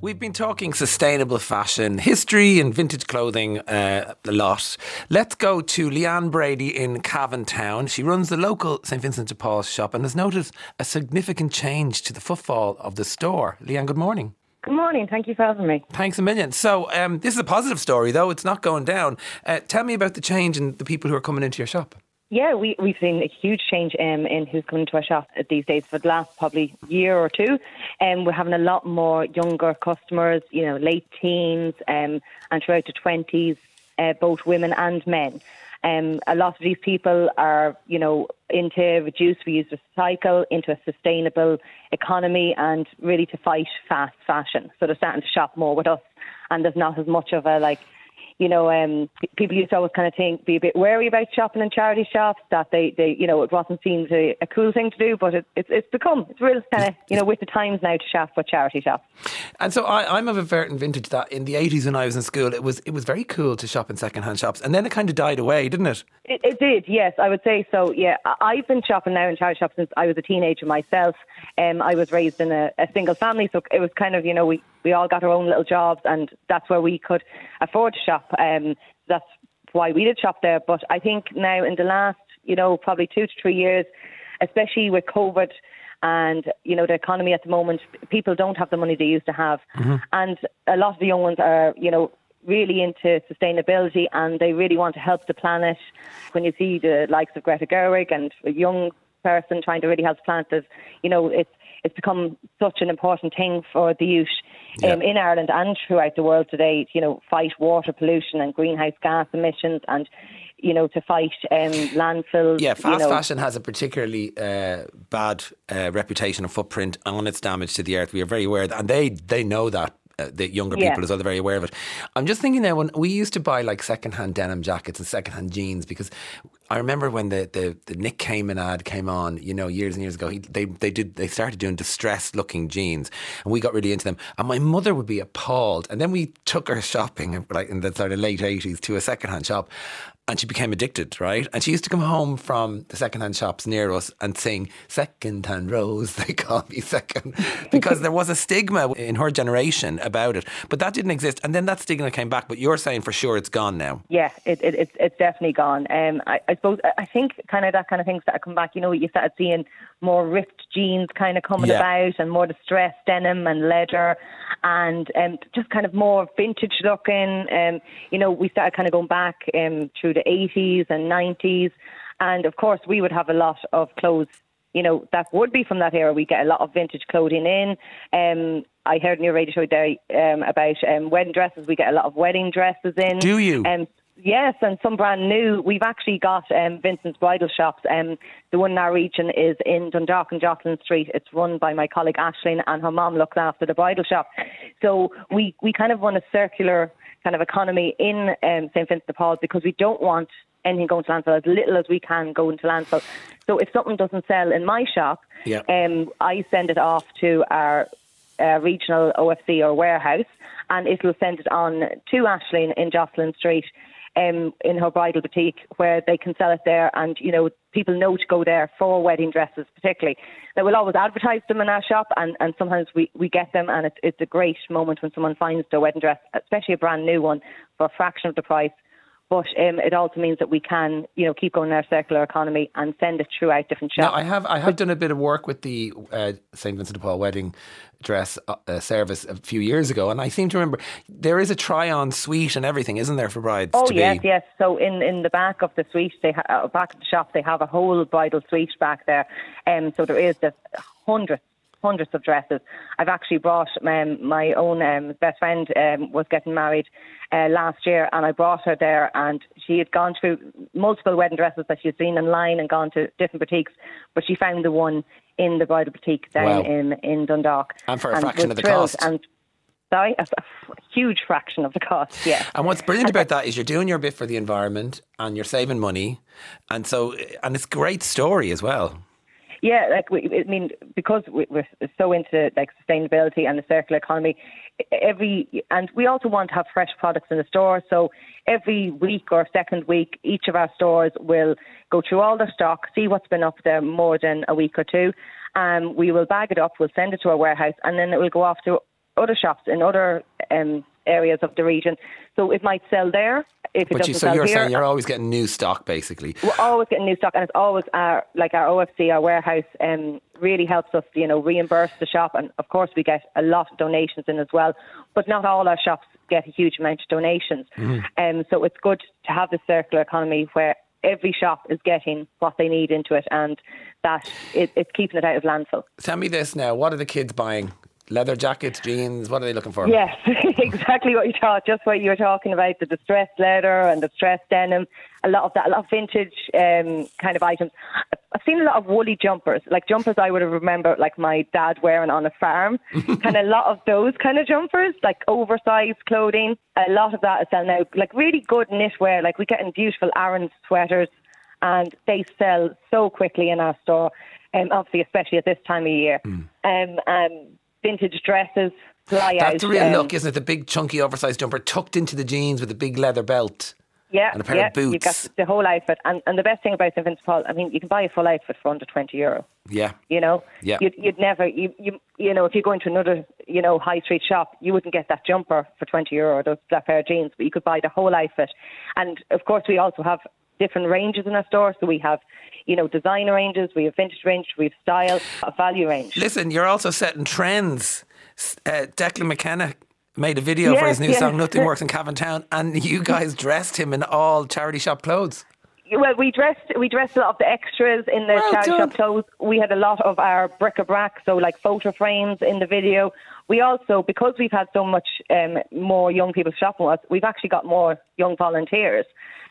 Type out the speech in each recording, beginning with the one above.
We've been talking sustainable fashion, history, and vintage clothing uh, a lot. Let's go to Leanne Brady in Cavan Town. She runs the local St Vincent de Paul shop and has noticed a significant change to the footfall of the store. Leanne, good morning. Good morning. Thank you for having me. Thanks a million. So, um, this is a positive story, though. It's not going down. Uh, tell me about the change in the people who are coming into your shop. Yeah, we, we've seen a huge change um, in who's coming to our shop these days for the last probably year or two. And um, we're having a lot more younger customers, you know, late teens um, and throughout the 20s, uh, both women and men. Um, a lot of these people are, you know, into reduce, reuse, recycle, into a sustainable economy, and really to fight fast fashion. So they're starting to shop more with us, and there's not as much of a like you know, um, people used to always kind of think, be a bit wary about shopping in charity shops, that they, they you know, it wasn't seen as a, a cool thing to do, but it, it's, it's become, it's real kind of, you know, with the times now to shop for charity shops. And so I, I'm of a certain vintage that in the 80s when I was in school, it was, it was very cool to shop in second-hand shops. And then it kind of died away, didn't it? It, it did, yes, I would say so, yeah. I've been shopping now in charity shops since I was a teenager myself. Um, I was raised in a, a single family, so it was kind of, you know, we, we all got our own little jobs, and that's where we could afford to shop. Um, that's why we did shop there. But I think now in the last, you know, probably two to three years, especially with COVID and you know the economy at the moment, people don't have the money they used to have, mm-hmm. and a lot of the young ones are, you know, really into sustainability and they really want to help the planet. When you see the likes of Greta Gerwig and a young person trying to really help the planet, you know, it's it's become such an important thing for the youth um, in Ireland and throughout the world today. You know, fight water pollution and greenhouse gas emissions and you know, to fight um, landfills. Yeah, fast you know. fashion has a particularly uh, bad uh, reputation and footprint on its damage to the earth. We are very aware, that, and they they know that. Uh, the younger yeah. people as well, they're very aware of it. I'm just thinking now when we used to buy like secondhand denim jackets and secondhand jeans because I remember when the, the, the Nick Kamen ad came on, you know, years and years ago. He, they they did they started doing distressed looking jeans, and we got really into them. And my mother would be appalled. And then we took her shopping, like in the sort of late eighties, to a secondhand shop, and she became addicted, right? And she used to come home from the secondhand shops near us and sing "Secondhand Rose." They call me second because there was a stigma in her generation about it, but that didn't exist. And then that stigma came back. But you're saying for sure it's gone now. Yeah, it, it, it's it's definitely gone. Um, I, I suppose I think kind of that kind of things that come back. You know, you started seeing more ripped jeans kind of coming yeah. about, and more distressed denim and leather, and um, just kind of more vintage looking. Um, you know, we started kind of going back um, through the 80s and 90s, and of course we would have a lot of clothes. You know, that would be from that era. We get a lot of vintage clothing in. Um, I heard in your radio show there um, about um, wedding dresses. We get a lot of wedding dresses in. Do you? Um, Yes, and some brand new. We've actually got um, Vincent's Bridal Shops. Um, the one in our region is in Dundalk and Jocelyn Street. It's run by my colleague Ashleen, and her mom looks after the bridal shop. So we, we kind of run a circular kind of economy in um, St Vincent de Paul because we don't want anything going to landfill as little as we can go into landfill. So if something doesn't sell in my shop, yeah. um, I send it off to our uh, regional OFC or warehouse, and it will send it on to Ashleen in Jocelyn Street um, in her bridal boutique where they can sell it there, and you know people know to go there for wedding dresses, particularly. They will always advertise them in our shop, and, and sometimes we, we get them, and it's it's a great moment when someone finds their wedding dress, especially a brand new one, for a fraction of the price but um, it also means that we can, you know, keep going in our circular economy and send it throughout different shops. Now, I have I have done a bit of work with the uh, St Vincent de Paul wedding dress uh, uh, service a few years ago, and I seem to remember there is a try-on suite and everything, isn't there, for brides? Oh yes, be... yes. So in, in the back of the suite, they ha- uh, back of the shop, they have a whole bridal suite back there, um, so there is just hundreds hundreds of dresses. I've actually brought um, my own um, best friend um, was getting married uh, last year, and I brought her there, and she had gone through multiple wedding dresses that she'd seen online and gone to different boutiques, but she found the one in the bridal boutique down wow. in in Dundalk, and for a and fraction of the cost. And Sorry, a, a, huge fraction of the cost. Yeah. And what's brilliant about that is you're doing your bit for the environment and you're saving money, and so and it's a great story as well. Yeah, like we, I mean, because we're so into like sustainability and the circular economy, every and we also want to have fresh products in the store. So every week or second week, each of our stores will go through all the stock, see what's been up there more than a week or two. Um, we will bag it up, we'll send it to our warehouse, and then it will go off to other shops in other um, areas of the region. So it might sell there. If it but doesn't you, so sell you're here, saying you're always getting new stock, basically. we're always getting new stock, and it's always our like our OFC, our warehouse, um, really helps us, you know, reimburse the shop, and of course we get a lot of donations in as well. But not all our shops get a huge amount of donations, Mm-hmm. um, so it's good to have the circular economy where every shop is getting what they need into it, and that it, it's keeping it out of landfill. Tell me this now: what are the kids buying? Leather jackets, jeans. What are they looking for? Yes, exactly what you thought. Just what you were talking about the distressed leather and the distressed denim. A lot of that, a lot of vintage um, kind of items. I've seen a lot of woolly jumpers, like jumpers I would have remembered, like my dad wearing on a farm. kind of a lot of those kind of jumpers, like oversized clothing. A lot of that is selling now, like really good knitwear. Like we get in beautiful Aran sweaters, and they sell so quickly in our store. Um, obviously, especially at this time of year. Um, um, vintage dresses fly out. That's a real um, look, isn't it? The big, chunky, oversized jumper tucked into the jeans with a big leather belt. Yeah, and a pair yeah, of boots. You've got the whole outfit, and and the best thing about St Vincent Paul, I mean, you can buy a full outfit for under twenty euro. Yeah. You know, Yeah. You'd, you'd never, you, you, you know, if you go into another, you know, high street shop, you wouldn't get that jumper for twenty euro or those that pair of jeans, but you could buy the whole outfit. And of course, we also have different ranges in our store. So we have, you know, designer ranges, we have vintage range, we have style, a value range. Listen, you're also setting trends. Uh, Declan McKenna made a video for his new yes. song "Nothing Works in Cavan Town," and you guys dressed him in all charity shop clothes. Well, we dressed we dressed a lot of the extras in the Well charity done. shop clothes. We had a lot of our bric-a-brac, so like photo frames in the video. We also, because we've had so much um, more young people shopping with us, we've actually got more young volunteers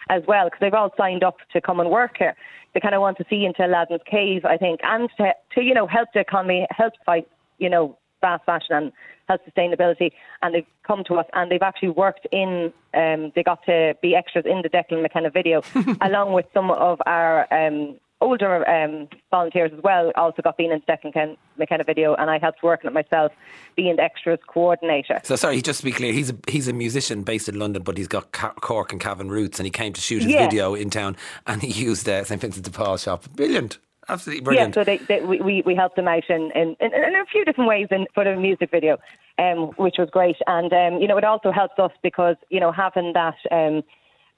as well because they've all signed up to come and work here. They kind of want to see into Aladdin's Cave, I think, and to, to you know help the economy, help fight you know fast fashion and health sustainability. And they've come to us and they've actually worked in. Um, they got to be extras in the Declan McKenna video, along with some of our. Um, Older um, volunteers as well also got being in the Declan Ken- McKenna video, and I helped working it myself, being the extras coordinator. So sorry, just to be clear, he's a he's a musician based in London, but he's got Cork and Cavan roots, and he came to shoot his Yeah. video in town, and he used uh, St Vincent de Paul shop. Brilliant, absolutely brilliant. Yeah, so they, they, we, we- helped them out in, in, in, in a few different ways in, for the music video, um, which was great. And, um, you know, it also helps us because, you know, having that um,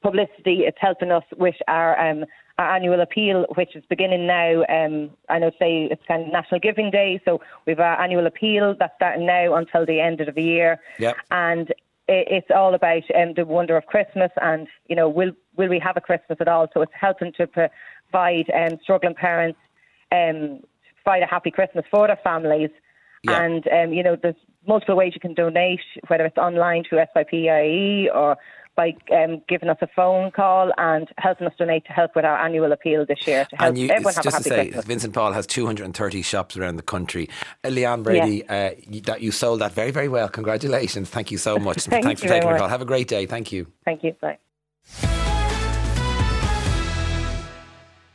publicity, it's helping us with our, um, our annual appeal, which is beginning now. Um, I know say it's kind of National Giving Day, so we've our annual appeal that's starting now until the end of the year. Yep. And it, it's all about um, the wonder of Christmas and, you know, will, will we have a Christmas at all? So it's helping to provide um, struggling parents um, provide a happy Christmas for their families. Yeah. And, um, you know, there's multiple ways you can donate, whether it's online through SVP.ie or by um, giving us a phone call and helping us donate to help with our annual appeal this year to help and you, everyone have a just to happy say, Christmas. Vincent Paul has 230 shops around the country. Uh, Leanne Brady, uh, you, that you sold that very, very well. Congratulations. Thank you so much. Thank Thanks for taking the call. Have a great day. Thank you. Thank you. Bye.